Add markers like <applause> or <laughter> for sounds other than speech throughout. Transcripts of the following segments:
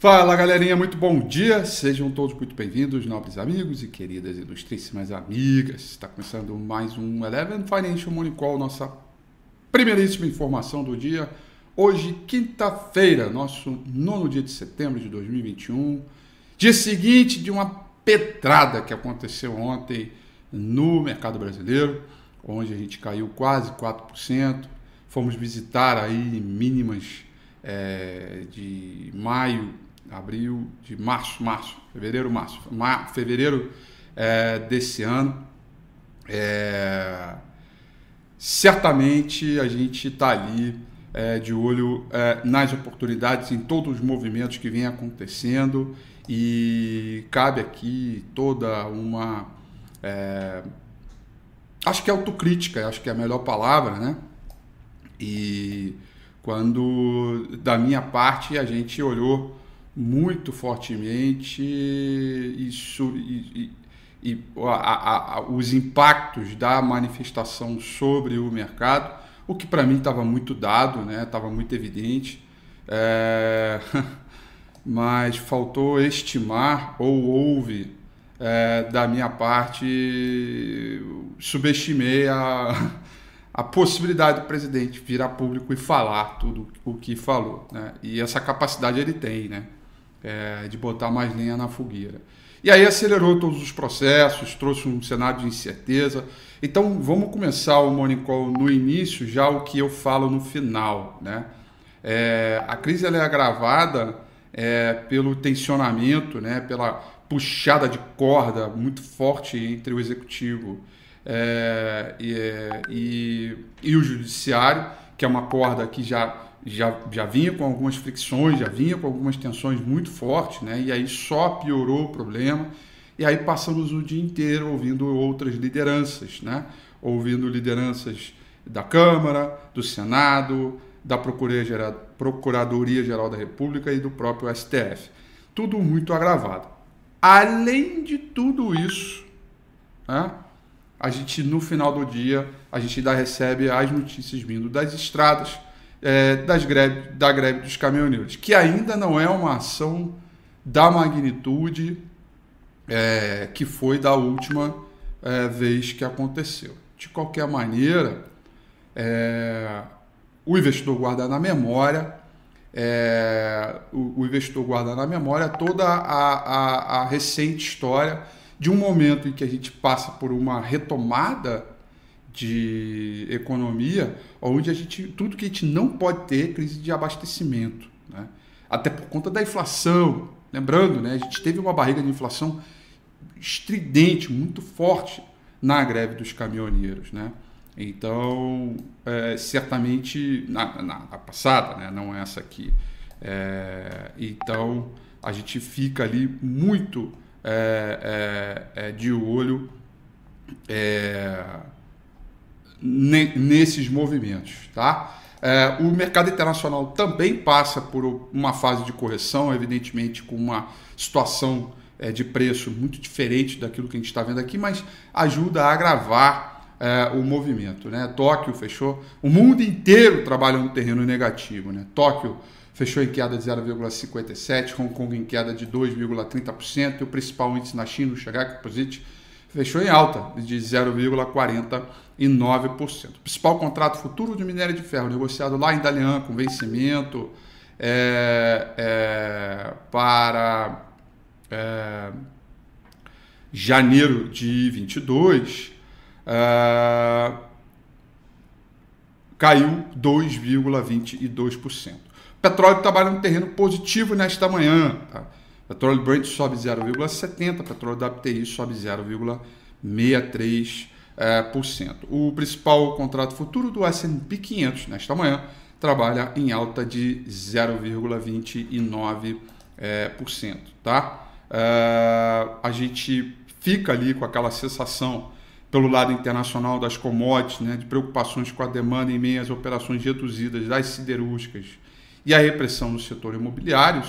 Fala galerinha, muito bom dia, sejam todos muito bem-vindos, nobres amigos e queridas ilustríssimas amigas. Está começando mais um Eleven Financial Morning Call, nossa primeiríssima informação do dia. Hoje, quinta-feira, nosso nono dia de setembro de 2021, dia seguinte de uma pedrada que aconteceu ontem no mercado brasileiro, onde a gente caiu quase 4%. Fomos visitar aí mínimas é, de maio abril, de março, março, fevereiro, março, mar, fevereiro é, desse ano. É, certamente a gente está ali é, de olho é, nas oportunidades, em todos os movimentos que vêm acontecendo e cabe aqui toda uma. É, acho que é autocrítica, acho que é a melhor palavra, né? E quando, da minha parte, a gente olhou muito fortemente isso, e, e, e a, a, os impactos da manifestação sobre o mercado, o que para mim estava muito dado, né? estava muito evidente, é... <laughs> mas faltou estimar ou houve é, da minha parte, subestimei a, <laughs> a possibilidade do presidente vir a público e falar tudo o que falou. Né? E essa capacidade ele tem, né? É, de botar mais lenha na fogueira. E aí acelerou todos os processos, trouxe um cenário de incerteza. Então vamos começar o Morning Call no início, já o que eu falo no final. Né? É, a crise é agravada é, pelo tensionamento, né, pela puxada de corda muito forte entre o executivo é, e, é, e, e o judiciário, que é uma corda que já já, já vinha com algumas fricções, já vinha com algumas tensões muito fortes, né? E aí só piorou o problema. E aí passamos o dia inteiro ouvindo outras lideranças, né? Ouvindo lideranças da Câmara, do Senado, da Procuradoria-Geral da República e do próprio STF. Tudo muito agravado. Além de tudo isso, né? a gente no final do dia, a gente ainda recebe as notícias vindo das estradas, é, das greve, da greve dos caminhoneiros, que ainda não é uma ação da magnitude é, que foi da última é, vez que aconteceu. De qualquer maneira, é, o investidor guarda na memória, é, o, o, investidor guarda na memória toda a, a, a recente história de um momento em que a gente passa por uma retomada de economia, onde a gente tudo que a gente não pode ter é crise de abastecimento, né? até por conta da inflação. Lembrando, né, a gente teve uma barriga de inflação estridente, muito forte na greve dos caminhoneiros, né? Então, é, certamente na, na, na, passada, né, não essa aqui. É, então, a gente fica ali muito é, é, é de olho é, nesses movimentos, tá? É, o mercado internacional também passa por uma fase de correção, evidentemente com uma situação é, de preço muito diferente daquilo que a gente está vendo aqui, mas ajuda a agravar é, o movimento. Né? Tóquio fechou, o mundo inteiro trabalha no terreno negativo. Né? Tóquio fechou em queda de 0,57%, Hong Kong em queda de 2,30%, e o principal índice na China, o Shanghai Composite, fechou em alta de 0,49%. O principal contrato futuro de minério de ferro negociado lá em Dalian com vencimento é, é, para é, janeiro de 22 é, caiu 2,22%. O petróleo trabalha no terreno positivo nesta manhã. Tá? Petróleo Brent sobe 0,70%, petróleo WTI sobe 0,63%. É, por cento. O principal contrato futuro do S&P 500 nesta manhã trabalha em alta de 0,29%, é, por cento, tá? É, a gente fica ali com aquela sensação pelo lado internacional das commodities, né, de preocupações com a demanda em meio às operações reduzidas das siderúrgicas e a repressão no setor imobiliário,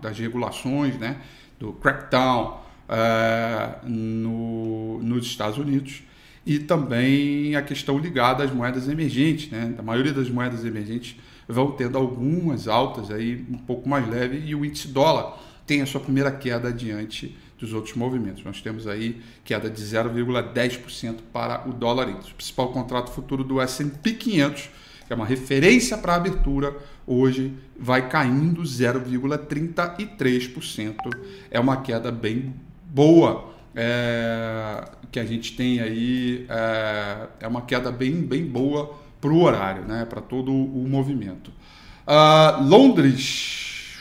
das regulações, né, do crackdown uh, no, nos Estados Unidos, e também a questão ligada às moedas emergentes. Né? A maioria das moedas emergentes vão tendo algumas altas aí um pouco mais leve e o índice dólar tem a sua primeira queda diante dos outros movimentos. Nós temos aí queda de 0,10% para o dólar índice. O principal contrato futuro do S&P 500, que é uma referência para a abertura, hoje vai caindo 0,33%. É uma queda bem boa é, que a gente tem aí. É, é uma queda bem, bem boa para o horário, né, para todo o movimento. Uh, Londres.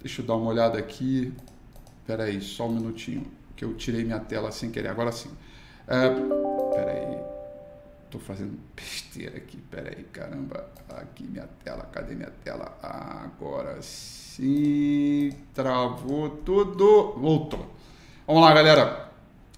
Deixa eu dar uma olhada aqui. Espera aí, só um minutinho, que eu tirei minha tela sem querer. Agora sim. Aí. Tô fazendo besteira aqui. Espera aí, caramba. Aqui minha tela. Cadê minha tela? Agora sim. Travou tudo. Voltou. Vamos lá, galera.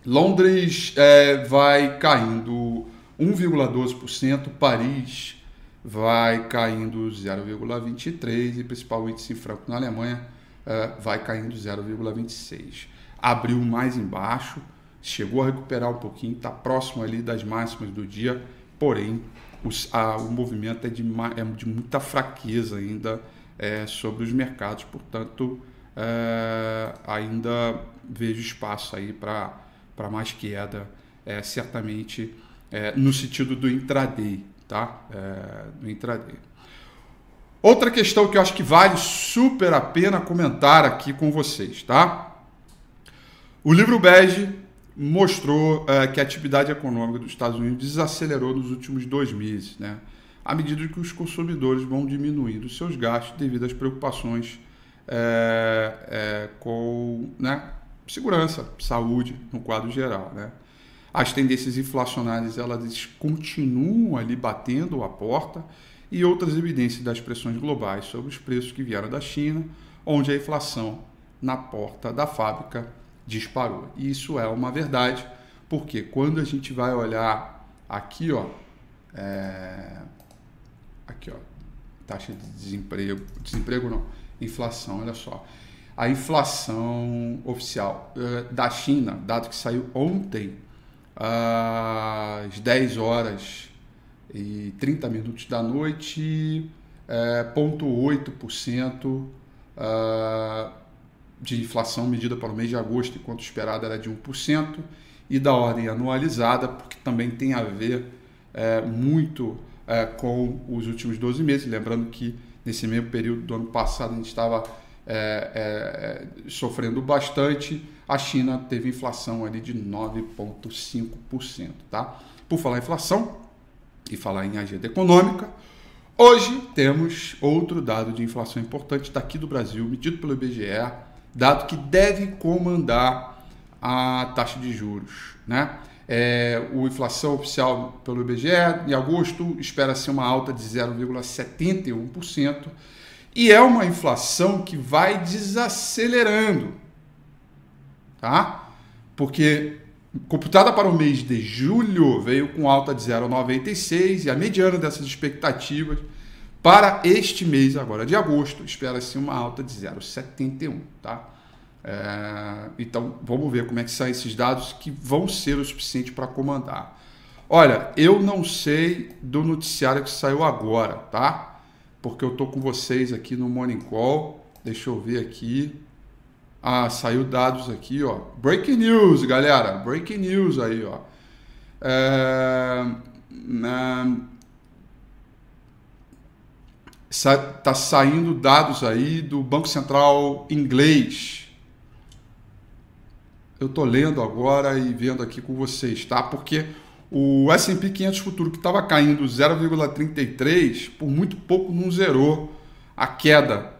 Londres é, vai caindo 1,12%, Paris vai caindo 0,23% e principal índice franco na Alemanha uh, vai caindo 0,26%. Abriu mais embaixo, chegou a recuperar um pouquinho, está próximo ali das máximas do dia, porém os, a, o movimento é de, é de muita fraqueza ainda é, sobre os mercados, portanto é, ainda vejo espaço aí para mais queda, é, certamente é, no sentido do intraday, tá? Do intraday. Outra questão que eu acho que vale super a pena comentar aqui com vocês, tá? O livro Bege mostrou é, que a atividade econômica dos Estados Unidos desacelerou nos últimos dois meses, né? À medida que os consumidores vão diminuindo seus gastos devido às preocupações é, é, com né, segurança, saúde no quadro geral, né? As tendências inflacionárias elas continuam ali batendo a porta e outras evidências das pressões globais sobre os preços que vieram da China, onde a inflação na porta da fábrica disparou. E isso é uma verdade, porque quando a gente vai olhar aqui, ó, é... aqui, ó, taxa de desemprego, desemprego não, inflação, olha só. A inflação oficial uh, da China, dado que saiu ontem, às 10 horas e 30 minutos da noite, é, 0,8% uh, de inflação medida para o mês de agosto, enquanto esperada era de 1%, e da ordem anualizada, porque também tem a ver é, muito é, com os últimos 12 meses. Lembrando que nesse mesmo período do ano passado a gente estava é, é, sofrendo bastante a China teve inflação ali de 9,5%. Tá? Por falar em inflação e falar em agenda econômica, hoje temos outro dado de inflação importante daqui do Brasil, medido pelo IBGE, dado que deve comandar a taxa de juros. Né? É, o inflação oficial pelo IBGE em agosto espera-se uma alta de 0,71% e é uma inflação que vai desacelerando tá? Porque computada para o mês de julho veio com alta de 0,96 e a mediana dessas expectativas para este mês agora de agosto espera-se uma alta de 0,71, tá? É, então vamos ver como é que saem esses dados que vão ser o suficiente para comandar. Olha, eu não sei do noticiário que saiu agora, tá? Porque eu tô com vocês aqui no Morning Call. Deixa eu ver aqui. Ah, saiu dados aqui, ó. Breaking news, galera. Breaking news aí, ó. É, né, tá saindo dados aí do Banco Central inglês. Eu tô lendo agora e vendo aqui com vocês, tá? Porque o S&P 500 futuro que estava caindo 0,33, por muito pouco não zerou a queda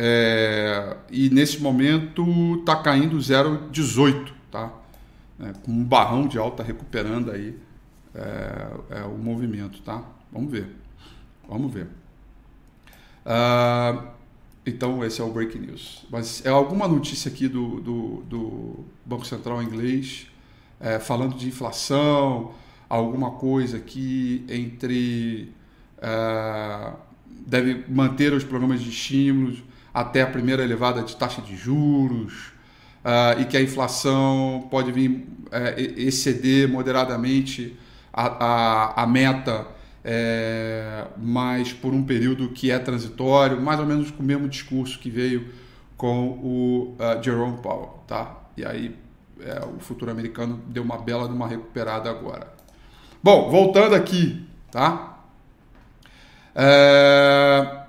é, e nesse momento está caindo 0,18, tá? É, com um barrão de alta recuperando aí é, é o movimento, tá? Vamos ver, vamos ver. Ah, então esse é o breaking news. Mas é alguma notícia aqui do, do, do Banco Central inglês é, falando de inflação, alguma coisa aqui entre é, deve manter os programas de estímulos até a primeira elevada de taxa de juros uh, e que a inflação pode vir uh, exceder moderadamente a, a, a, meta é, mas por um período que é transitório, mais ou menos com o mesmo discurso que veio com o uh, Jerome Powell, tá? E aí é, o futuro americano deu uma bela de uma recuperada agora. Bom, voltando aqui, tá? É,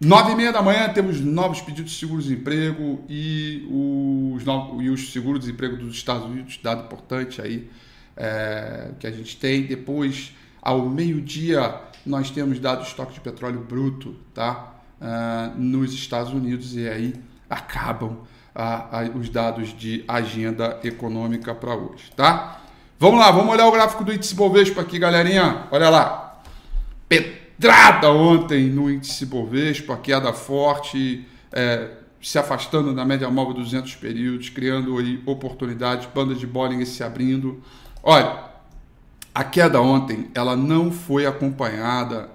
nove e meia da manhã temos novos pedidos de seguro-desemprego e os, e os seguros-desemprego dos Estados Unidos, dado importante aí é, que a gente tem. Depois, ao meio-dia, nós temos dado estoque de petróleo bruto, tá? Uh, nos Estados Unidos e aí acabam uh, os dados de agenda econômica para hoje, tá? Vamos lá, vamos olhar o gráfico do índice Bovespa aqui, galerinha. Olha lá. Petrada ontem no índice Bovespa, queda forte, é, se afastando da média móvel 200 períodos, criando aí oportunidades, bandas de Bollinger se abrindo. Olha, a queda ontem ela não foi acompanhada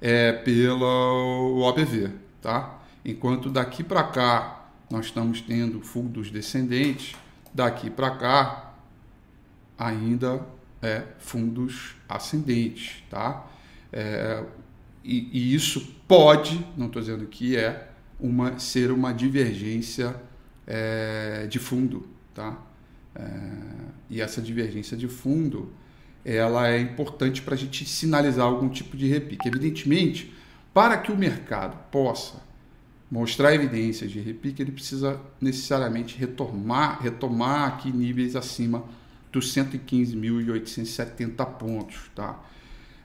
é, pelo OBV, tá? Enquanto daqui para cá nós estamos tendo fundos descendentes, daqui para cá ainda é, fundos ascendentes, tá? É, e, e, isso pode, não estou dizendo que é, uma, ser uma divergência é, de fundo, tá? É, e essa divergência de fundo, ela é importante para a gente sinalizar algum tipo de repique. Evidentemente, para que o mercado possa mostrar evidências de repique, ele precisa necessariamente retomar, retomar aqui níveis acima dos 115.870 pontos. Tá?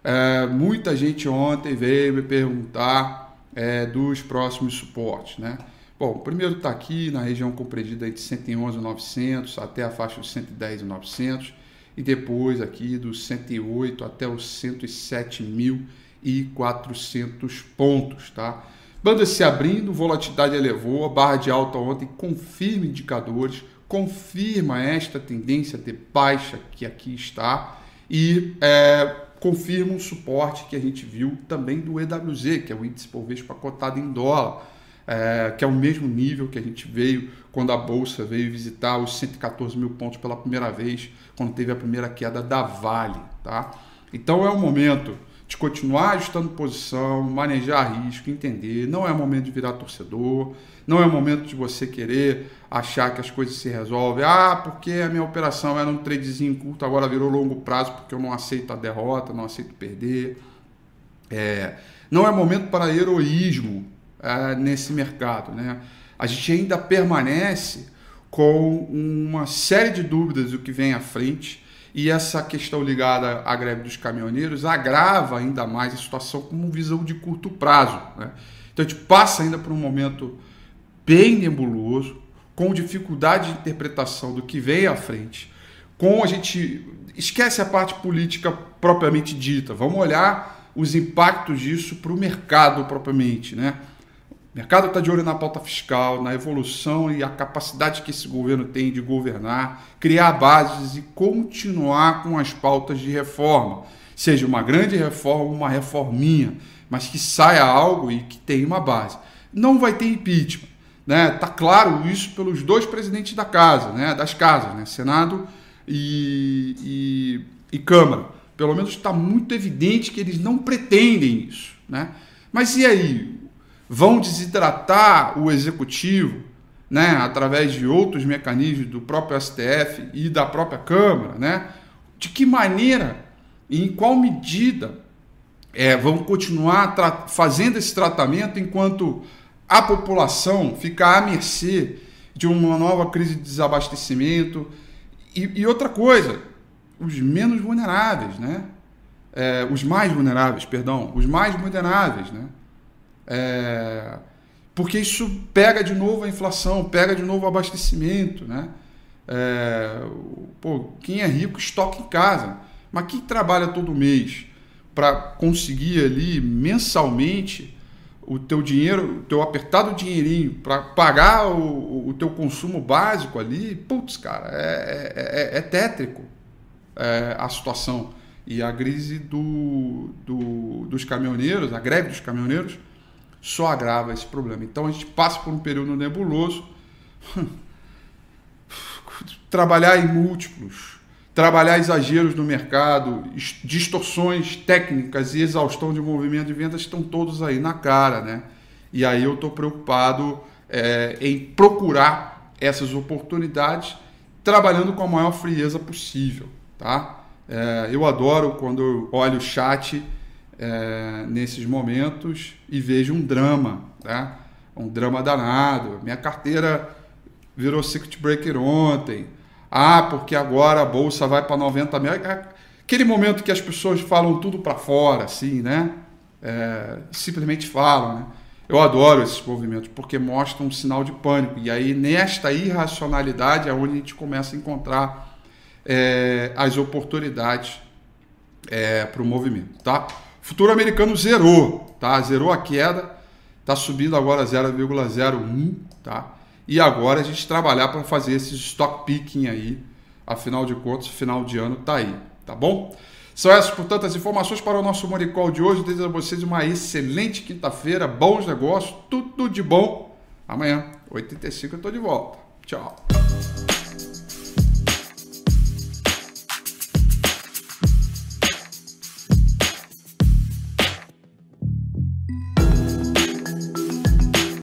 É, muita gente ontem veio me perguntar é, dos próximos suportes. Né? Bom, o primeiro está aqui na região compreendida entre 111.900 até a faixa dos 110.900 e depois aqui dos 108 até os 107.400 pontos. Tá? Banda se abrindo, volatilidade elevou, a barra de alta ontem confirma indicadores, confirma esta tendência de baixa que aqui está e é, confirma um suporte que a gente viu também do EWZ, que é o índice por vez cotado em dólar, é, que é o mesmo nível que a gente veio quando a bolsa veio visitar os 114 mil pontos pela primeira vez, quando teve a primeira queda da Vale, tá? Então é o momento de continuar ajustando posição, manejar risco, entender. Não é momento de virar torcedor, não é momento de você querer achar que as coisas se resolvem. Ah, porque a minha operação era um tradezinho curto, agora virou longo prazo porque eu não aceito a derrota, não aceito perder. É, não é momento para heroísmo é, nesse mercado. Né? A gente ainda permanece com uma série de dúvidas do que vem à frente e essa questão ligada à greve dos caminhoneiros agrava ainda mais a situação como visão de curto prazo. Né? Então a gente passa ainda por um momento bem nebuloso, com dificuldade de interpretação do que vem à frente, com a gente esquece a parte política propriamente dita, vamos olhar os impactos disso para o mercado propriamente, né? Mercado está de olho na pauta fiscal, na evolução e a capacidade que esse governo tem de governar, criar bases e continuar com as pautas de reforma. Seja uma grande reforma, uma reforminha, mas que saia algo e que tenha uma base. Não vai ter impeachment. Né? Tá claro isso pelos dois presidentes da casa, né? das casas, né? Senado e, e, e Câmara. Pelo menos está muito evidente que eles não pretendem isso. Né? Mas e aí? Vão desidratar o executivo né? através de outros mecanismos do próprio STF e da própria Câmara? Né? De que maneira e em qual medida é, vão continuar fazendo esse tratamento enquanto a população fica à mercê de uma nova crise de desabastecimento. E, e outra coisa, os menos vulneráveis, né? É, os mais vulneráveis, perdão, os mais vulneráveis, né? É, porque isso pega de novo a inflação, pega de novo o abastecimento, né? É, pô, quem é rico estoca em casa, mas quem trabalha todo mês para conseguir ali mensalmente o teu dinheiro, o teu apertado dinheirinho para pagar o, o teu consumo básico ali, putz, cara, é, é, é, é tétrico é, a situação. E a crise do, do, dos caminhoneiros, a greve dos caminhoneiros, só agrava esse problema. Então a gente passa por um período nebuloso, <sighs> trabalhar em múltiplos, trabalhar exageros no mercado, distorções técnicas e exaustão de movimento de vendas estão todos aí na cara, né? E aí eu estou preocupado é, em procurar essas oportunidades trabalhando com a maior frieza possível, tá? É, eu adoro quando eu olho o chat é, nesses momentos e vejo um drama, né? Um drama danado. Minha carteira virou circuit breaker ontem. Ah, porque agora a bolsa vai para 90 mil. É aquele momento que as pessoas falam tudo para fora, assim, né? É, simplesmente falam, né? Eu adoro esses movimentos porque mostram um sinal de pânico. E aí, nesta irracionalidade, é onde a gente começa a encontrar é, as oportunidades é, para o movimento. Tá? Futuro americano zerou, tá? zerou a queda, está subindo agora 0,01. Tá? E agora a gente trabalhar para fazer esse stock picking aí. Afinal de contas, final de ano tá aí. Tá bom? São essas, portanto, as informações para o nosso Moricol de hoje. Desejo a vocês uma excelente quinta-feira, bons negócios, tudo de bom. Amanhã, 8h35, eu estou de volta. Tchau.